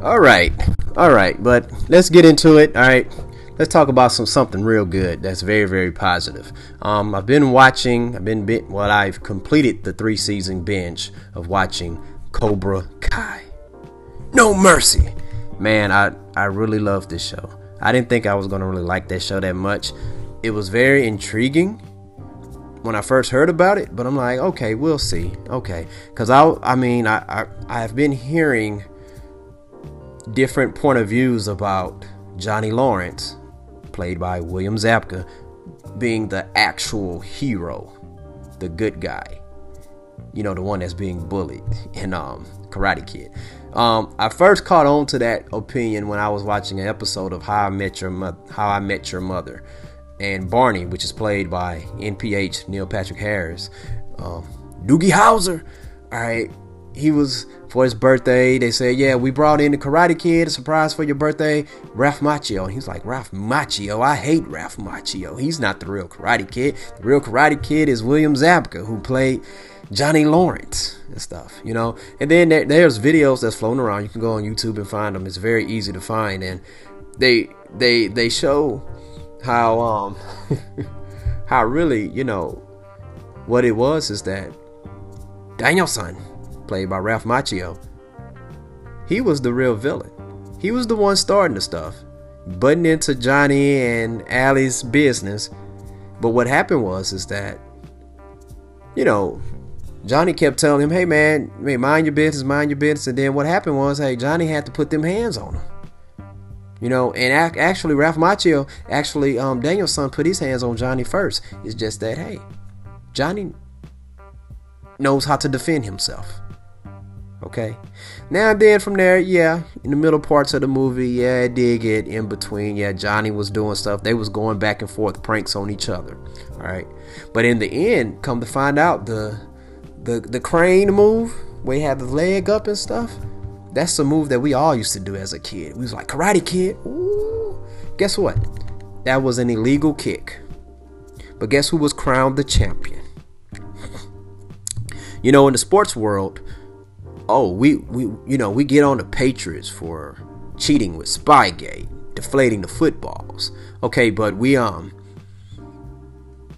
All right, all right, but let's get into it. All right, let's talk about some something real good. That's very very positive. Um, I've been watching. I've been bit. Well, I've completed the three season binge of watching Cobra Kai. No mercy, man. I I really love this show. I didn't think I was gonna really like that show that much. It was very intriguing when I first heard about it, but I'm like, okay, we'll see. Okay, because I, I mean, I, I, I've been hearing different point of views about Johnny Lawrence, played by William Zabka, being the actual hero, the good guy. You know, the one that's being bullied in um, Karate Kid. Um, I first caught on to that opinion when I was watching an episode of How I Met Your Mo- How I Met Your Mother and Barney, which is played by NPH Neil Patrick Harris. Um, Doogie Howser, all right, he was for his birthday. They said, "Yeah, we brought in the Karate Kid, a surprise for your birthday, Ralph Macchio." And he's like, "Ralph Macchio? I hate Ralph Macchio. He's not the real Karate Kid. The real Karate Kid is William Zabka, who played Johnny Lawrence and stuff, you know." And then there, there's videos that's floating around. You can go on YouTube and find them. It's very easy to find, and they they they show how um how really you know what it was is that Daniel-san, played by Ralph Macchio, he was the real villain. He was the one starting the stuff, butting into Johnny and Allie's business. But what happened was is that you know Johnny kept telling him, "Hey man, mind your business, mind your business." And then what happened was, hey, Johnny had to put them hands on him. You know, and actually, Ralph Macchio, actually, um, Daniel-san put his hands on Johnny first. It's just that, hey, Johnny knows how to defend himself. Okay. Now and then from there, yeah, in the middle parts of the movie, yeah, it did get in between. Yeah, Johnny was doing stuff. They was going back and forth pranks on each other. All right. But in the end, come to find out the the the crane move where he had the leg up and stuff, that's a move that we all used to do as a kid. We was like, Karate Kid. Ooh. Guess what? That was an illegal kick. But guess who was crowned the champion? you know, in the sports world, oh, we, we you know, we get on the Patriots for cheating with Spygate, deflating the footballs. Okay, but we um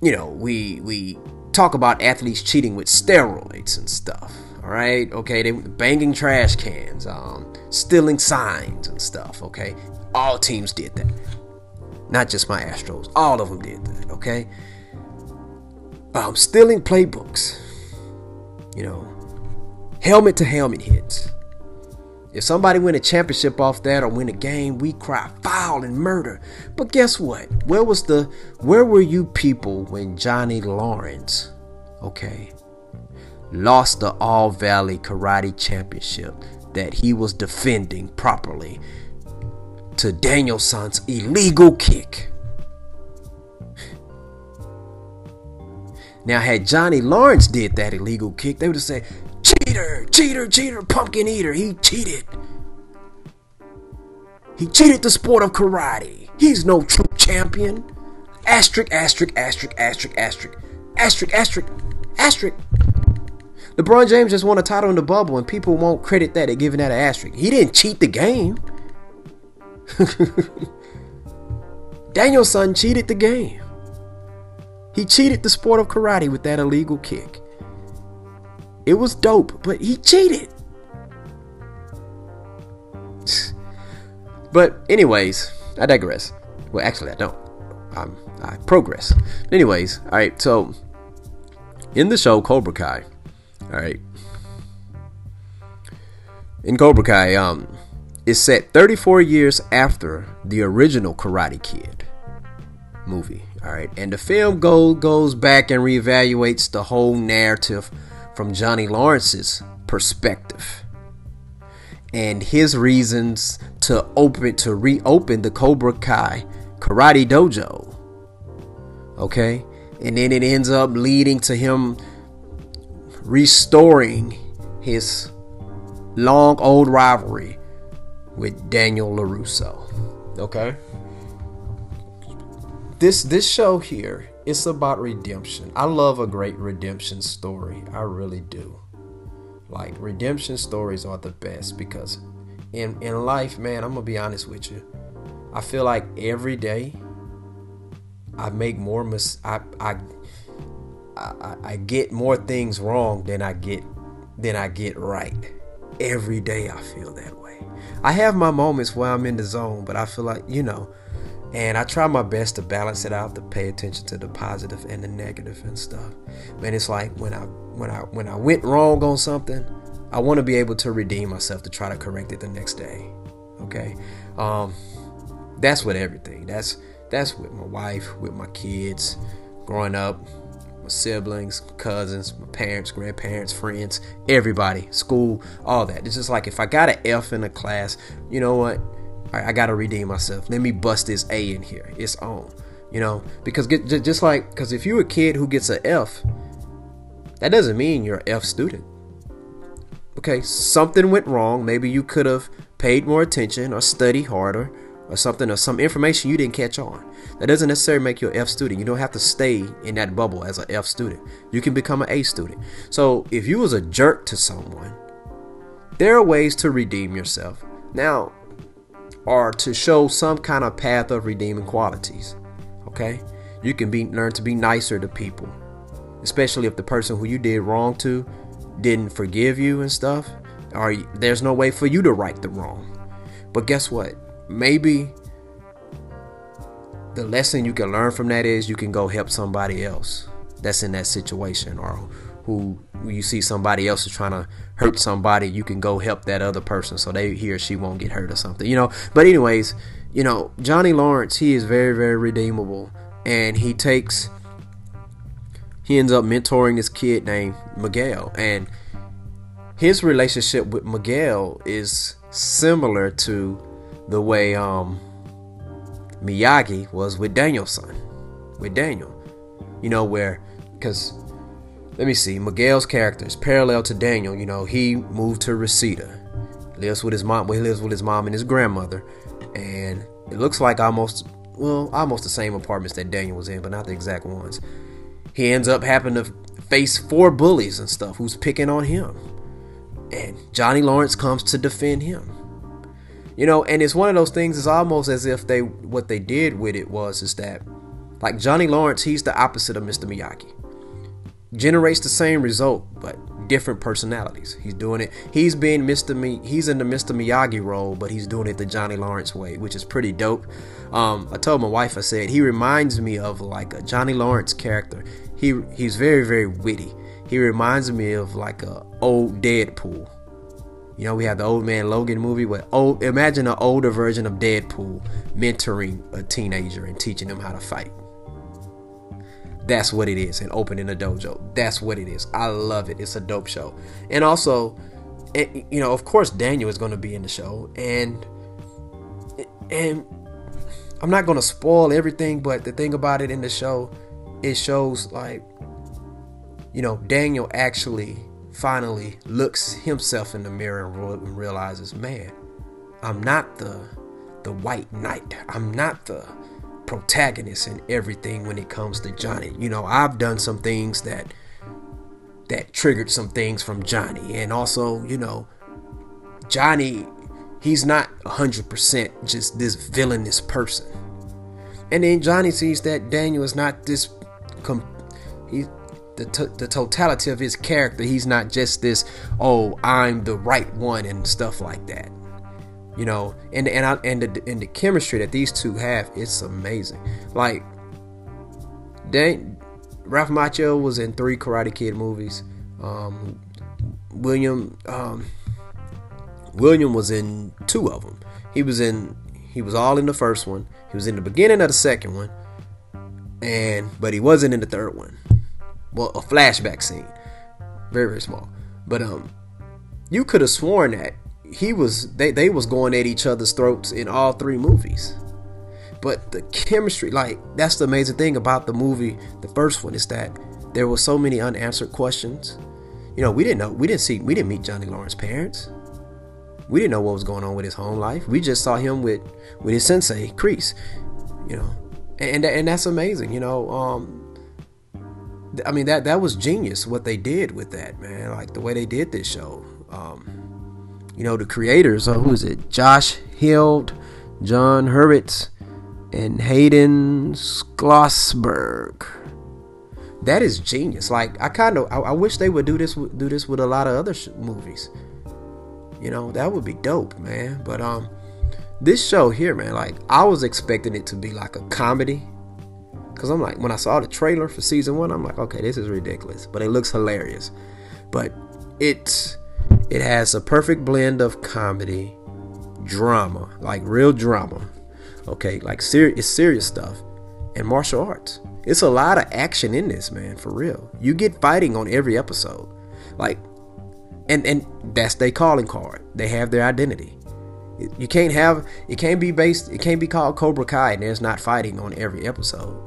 you know, we we talk about athletes cheating with steroids and stuff. All right, okay, they banging trash cans, um, stealing signs and stuff. Okay, all teams did that, not just my Astros. All of them did that. Okay, um, stealing playbooks. You know, helmet to helmet hits. If somebody win a championship off that or win a game, we cry foul and murder. But guess what? Where was the where were you people when Johnny Lawrence, okay, lost the All Valley Karate Championship that he was defending properly to Daniel-san's illegal kick? Now, had Johnny Lawrence did that illegal kick, they would have said, cheater, cheater, cheater, pumpkin eater. He cheated. He cheated the sport of karate. He's no true champion. Asterisk, asterisk, asterisk, asterisk, asterisk, asterisk, asterisk, asterisk. LeBron James just won a title in the bubble, and people won't credit that at giving that an asterisk. He didn't cheat the game. Daniel-san cheated the game. He cheated the sport of karate with that illegal kick. It was dope, but he cheated. But anyways, I digress. Well, actually, I don't. I'm, I progress. Anyways, all right. So in the show Cobra Kai, all right. In Cobra Kai, um, it's set 34 years after the original Karate Kid movie. All right, and the film go, goes back and reevaluates the whole narrative from Johnny Lawrence's perspective and his reasons to open to reopen the Cobra Kai Karate Dojo. Okay? And then it ends up leading to him restoring his long old rivalry with Daniel LaRusso. Okay? This this show here it's about redemption. I love a great redemption story. I really do. Like redemption stories are the best because in in life, man, I'm gonna be honest with you. I feel like every day I make more mis I I I, I get more things wrong than I get than I get right. Every day I feel that way. I have my moments where I'm in the zone, but I feel like, you know, and I try my best to balance it out to pay attention to the positive and the negative and stuff. Man, it's like when I when I when I went wrong on something, I want to be able to redeem myself to try to correct it the next day. Okay? Um that's with everything. That's that's with my wife, with my kids, growing up, my siblings, cousins, my parents, grandparents, friends, everybody, school, all that. It's just like if I got an F in a class, you know what? I, I got to redeem myself. Let me bust this A in here. It's on. You know, because get, just like, because if you're a kid who gets an F, that doesn't mean you're an F student. Okay, something went wrong. Maybe you could have paid more attention or studied harder or something or some information you didn't catch on. That doesn't necessarily make you an F student. You don't have to stay in that bubble as an F student. You can become an A student. So if you was a jerk to someone, there are ways to redeem yourself. Now, or to show some kind of path of redeeming qualities. Okay? You can be learn to be nicer to people. Especially if the person who you did wrong to didn't forgive you and stuff. Or there's no way for you to right the wrong. But guess what? maybe the lesson you can learn from that is you can go help somebody else that's in that situation or who you see somebody else is trying to hurt somebody you can go help that other person so they he or she won't get hurt or something you know? But anyways you know johnny lawrence he is very very redeemable. And he takes he ends up mentoring this kid named miguel. And his relationship with miguel is similar to the way um, Miyagi was with Daniel-san, with Daniel. You know, where, because, let me see, Miguel's character is parallel to Daniel. You know, he moved to Reseda, lives with his mom, well, he lives with his mom and his grandmother. And it looks like almost, well, almost the same apartments that Daniel was in, but not the exact ones. He ends up having to face four bullies and stuff who's picking on him. And Johnny Lawrence comes to defend him you know and it's one of those things it's almost as if they what they did with it was is that like johnny lawrence he's the opposite of mr miyagi generates the same result but different personalities. He's doing it. He's being mr me he's in the mr miyagi role but he's doing it the johnny lawrence way which is pretty dope. Um, i told my wife i said he reminds me of like a johnny lawrence character. He he's very very witty. He reminds me of like a old deadpool. You know, we have the Old Man Logan movie where old imagine an older version of Deadpool mentoring a teenager and teaching them how to fight. That's what it is, and opening a dojo. That's what it is. I love it. It's a dope show. And also, it, you know, of course, Daniel is going to be in the show, and and I'm not going to spoil everything, but the thing about it in the show, it shows like, you know, Daniel actually finally looks himself in the mirror and realizes, man, I'm not the the white knight. I'm not the protagonist in everything when it comes to Johnny. You know, I've done some things that that triggered some things from Johnny. And also, you know, Johnny, he's not 100% just this villainous person. And then Johnny sees that Daniel is not this com- he the, t- the totality of his character. He's not just this, oh, I'm the right one and stuff like that. You know, and and I, and the and the chemistry that these two have, it's amazing. Like, Dan, Ralph Macchio was in three Karate Kid movies. Um, William um, William was in two of them. He was in he was all in the first one. He was in the beginning of the second one, and but he wasn't in the third one well a flashback scene very very small but um you could have sworn that he was they, they was going at each other's throats in all three movies but the chemistry like that's the amazing thing about the movie the first one is that there were so many unanswered questions you know we didn't know we didn't see we didn't meet johnny lawrence's parents we didn't know what was going on with his home life we just saw him with with his sensei Kreese you know and and that's amazing you know um I mean that that was genius what they did with that man. Like the way they did this show. Um, you know, the creators, uh, who is it? Josh Heald, Jon Hurwitz, and Hayden Schlossberg. That is genius. Like I kind of, I, I, wish they would do this, do this with a lot of other sh- movies. You know, that would be dope, man. But um, this show here, man, like I was expecting it to be like a comedy. Cause I'm like, when I saw the trailer for season one, I'm like, okay, this is ridiculous, but it looks hilarious. But it's it has a perfect blend of comedy, drama, like real drama. Okay, like serious, it's serious stuff, and martial arts. It's a lot of action in this, man, for real. You get fighting on every episode, like, and and that's their calling card. They have their identity. You can't have it can't be based. It can't be called Cobra Kai, and there's not fighting on every episode.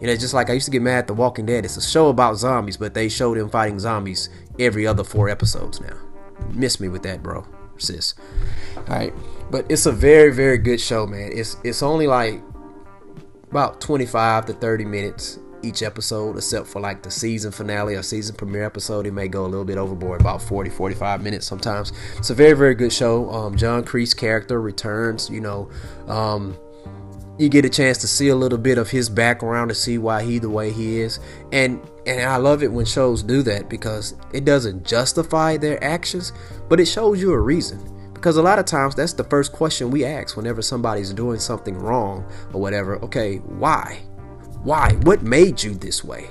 You know, just like I used to get mad at The Walking Dead. It's a show about zombies, but they show them fighting zombies every other four episodes now. Miss me with that, bro, sis. All right, but it's a very, very good show, man. It's it's only like about 25 to 30 minutes each episode, except for like the season finale or season premiere episode. It may go a little bit overboard, about 40, 45 minutes sometimes. It's a very, very good show. Um, John Kreese character returns, you know. Um, you get a chance to see a little bit of his background to see why he the way he is. And and I love it when shows do that because it doesn't justify their actions but it shows you a reason. Because a lot of times that's the first question we ask whenever somebody's doing something wrong or whatever. Okay why? Why? What made you this way?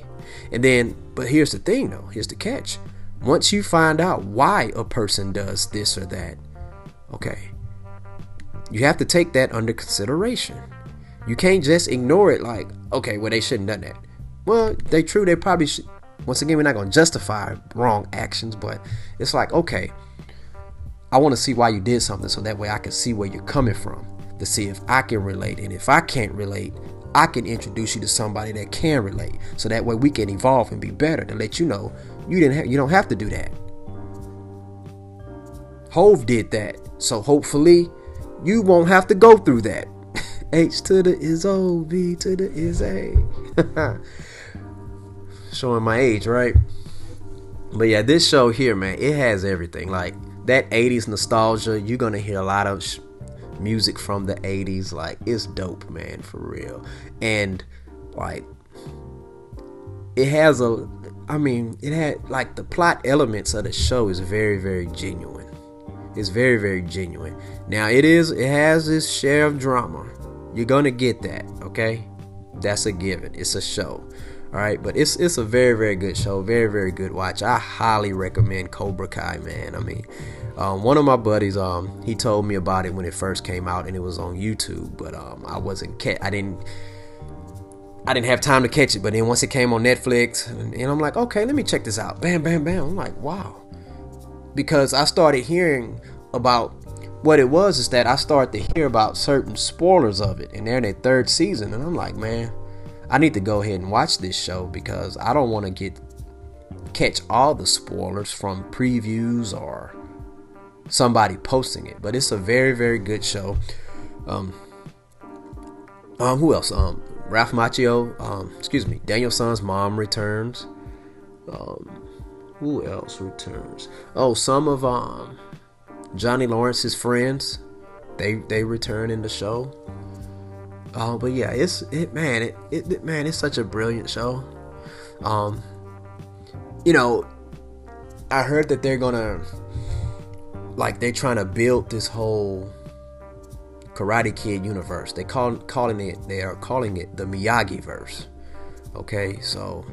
And then but here's the thing though here's the catch. Once you find out why a person does this or that okay you have to take that under consideration you can't just ignore it like, okay, well, they shouldn't done that. Well, they true, they probably should. Once again, we're not going to justify wrong actions, but it's like, okay, I want to see why you did something so that way I can see where you're coming from to see if I can relate. And if I can't relate, I can introduce you to somebody that can relate. So that way we can evolve and be better to let you know you didn't have, you don't have to do that. Hove did that. So hopefully you won't have to go through that. H to the is O, V to the is A. Showing my age, right? But yeah, this show here, man, it has everything. Like that 80s nostalgia, you're gonna hear a lot of sh- music from the 80s. Like it's dope, man, for real. And like it has a I mean, it had like the plot elements of the show is very, very genuine. It's very, very genuine. Now it is it has its share of drama. You're gonna get that, okay? That's a given. It's a show. All right, but it's it's a very very good show, very very good watch. I highly recommend Cobra Kai, man. I mean, um, one of my buddies, um, he told me about it when it first came out, and it was on YouTube, but um, I wasn't ca- I didn't I didn't have time to catch it. But then once it came on Netflix, and, and I'm like, okay, let me check this out. Bam, bam, bam. I'm like, wow, because I started hearing about what it was is that I started to hear about certain spoilers of it, and they're in their third season, and I'm like, man, I need to go ahead and watch this show because I don't want to get catch all the spoilers from previews or somebody posting it. But it's a very, very good show. Um, um, who else? Um, Ralph Macchio. Um, excuse me. Daniel-san's mom returns. Um, who else returns? Oh, some of um Johnny Lawrence's friends, they they return in the show. Oh, but yeah, it's it man, it, it man, it's such a brilliant show. Um, you know, I heard that they're gonna like they're trying to build this whole Karate Kid universe. They call calling it they are calling it the Miyagi verse. Okay, so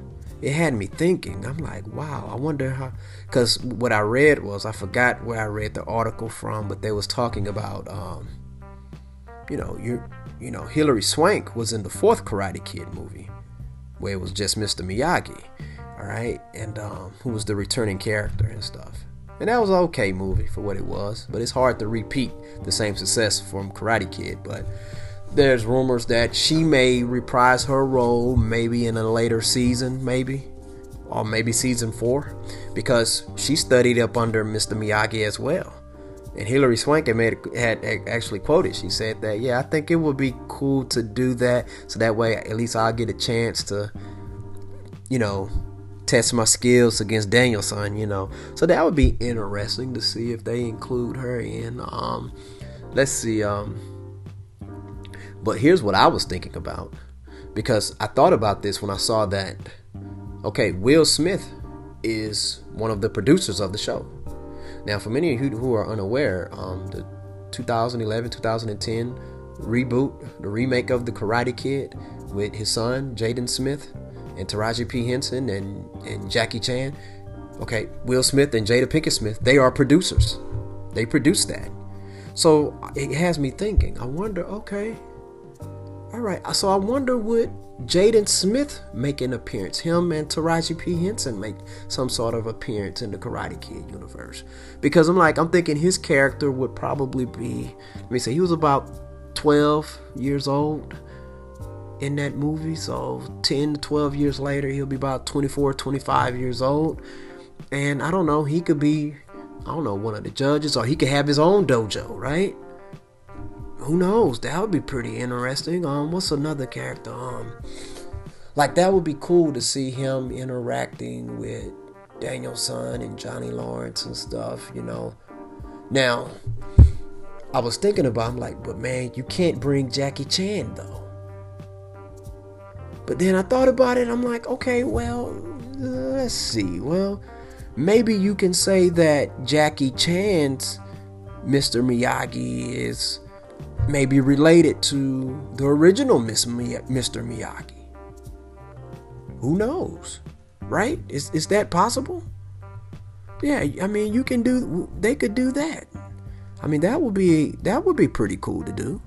it had me thinking. I'm like, wow, I wonder how. Because what I read was, I forgot where I read the article from, but they was talking about, um, you know, you you know, Hilary Swank was in the fourth Karate Kid movie, where it was just Mr. Miyagi, all right, and um, who was the returning character and stuff. And that was an okay movie for what it was, but it's hard to repeat the same success from Karate Kid. But there's rumors that she may reprise her role maybe in a later season, maybe, or maybe season four, because she studied up under Mr. Miyagi as well. And Hilary Swank had, had actually quoted. She said that, yeah, I think it would be cool to do that, so that way at least I'll get a chance to, you know, test my skills against Daniel-san, you know. So that would be interesting to see if they include her in. Um, let's see. Um, but here's what I was thinking about because I thought about this when I saw that. Okay, Will Smith is one of the producers of the show. Now, for many of you who are unaware, um, the 2011 2010 reboot, the remake of The Karate Kid with his son, Jaden Smith, and Taraji P. Henson and, and Jackie Chan. Okay, Will Smith and Jada Pinkett Smith, they are producers. They produced that. So it has me thinking, I wonder, okay, all right, uh, so I wonder would Jaden Smith make an appearance? Him and Taraji P. Henson make some sort of appearance in the Karate Kid universe? Because I'm like, I'm thinking his character would probably be, let me say, he was about 12 years old in that movie. So 10 to 12 years later, he'll be about 24, 25 years old. And I don't know, he could be, I don't know, one of the judges, or he could have his own dojo, right? Who knows? That would be pretty interesting. Um, what's another character? Um, like that would be cool to see him interacting with Daniel-san and Johnny Lawrence and stuff, you know. Now, I was thinking about, I'm like, but man, you can't bring Jackie Chan though. But then I thought about it. I'm like, okay, well, let's see. Well, maybe you can say that Jackie Chan's Mr. Miyagi is maybe related to the original Mr. Miyagi. Who knows? Right? Is, is that possible? Yeah, I mean, you can do. They could do that. I mean, that would be that would be pretty cool to do.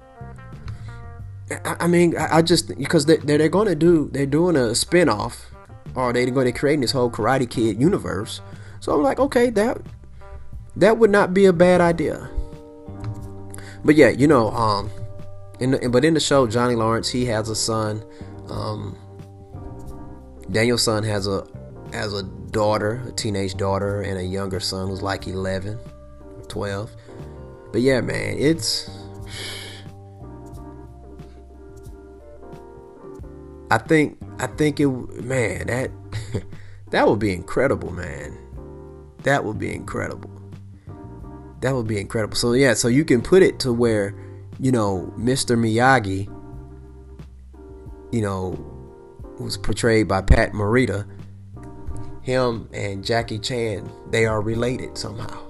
I, mean, I, just because they, they're going to do they're doing a spinoff, or they're going to create this whole Karate Kid universe. So I'm like, okay, that that would not be a bad idea. But yeah, you know, um, in the, but in the show, Johnny Lawrence he has a son. Um, Daniel-san has a has a daughter, a teenage daughter, and a younger son who's like 11, 12. But yeah, man, it's I think I think it man that that would be incredible, man. That would be incredible. That would be incredible. So yeah, so you can put it to where, you know, Mr. Miyagi, you know, who's portrayed by Pat Morita, him and Jackie Chan, they are related somehow.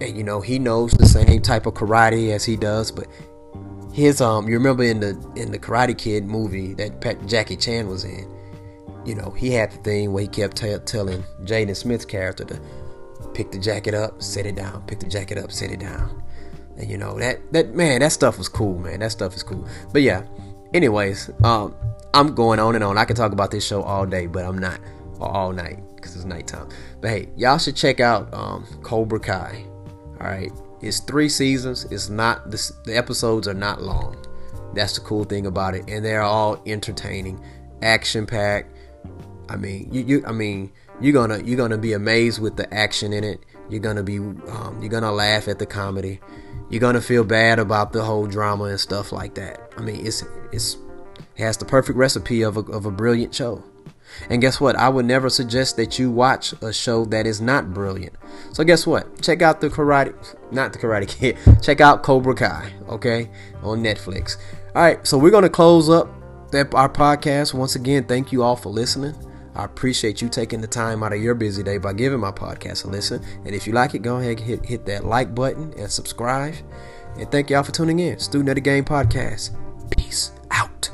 And you know, he knows the same type of karate as he does, but his um you remember in the in the Karate Kid movie that Pat, Jackie Chan was in, you know, he had the thing where he kept t- telling Jaden Smith's character to pick the jacket up, set it down, pick the jacket up, set it down. And you know, that that man, that stuff was cool, man. That stuff is cool. But yeah, anyways, um I'm going on and on. I can talk about this show all day, but I'm not all night because it's nighttime. But hey, y'all should check out um, Cobra Kai. All right, it's three seasons. It's not the, the episodes are not long. That's the cool thing about it, and they're all entertaining, action packed. I mean, you, you I mean, you're gonna you're gonna be amazed with the action in it. You're gonna be um, you're gonna laugh at the comedy. You're gonna feel bad about the whole drama and stuff like that. I mean, it's it's it has the perfect recipe of a, of a brilliant show. And guess what? I would never suggest that you watch a show that is not brilliant. So guess what? Check out the Karate, not the Karate Kid. Check out Cobra Kai, okay, on Netflix. All right, so we're gonna close up that, our podcast. Once again, thank you all for listening. I appreciate you taking the time out of your busy day by giving my podcast a listen. And if you like it, go ahead hit hit that like button and subscribe. And thank y'all for tuning in. Student of the Game Podcast. Peace out.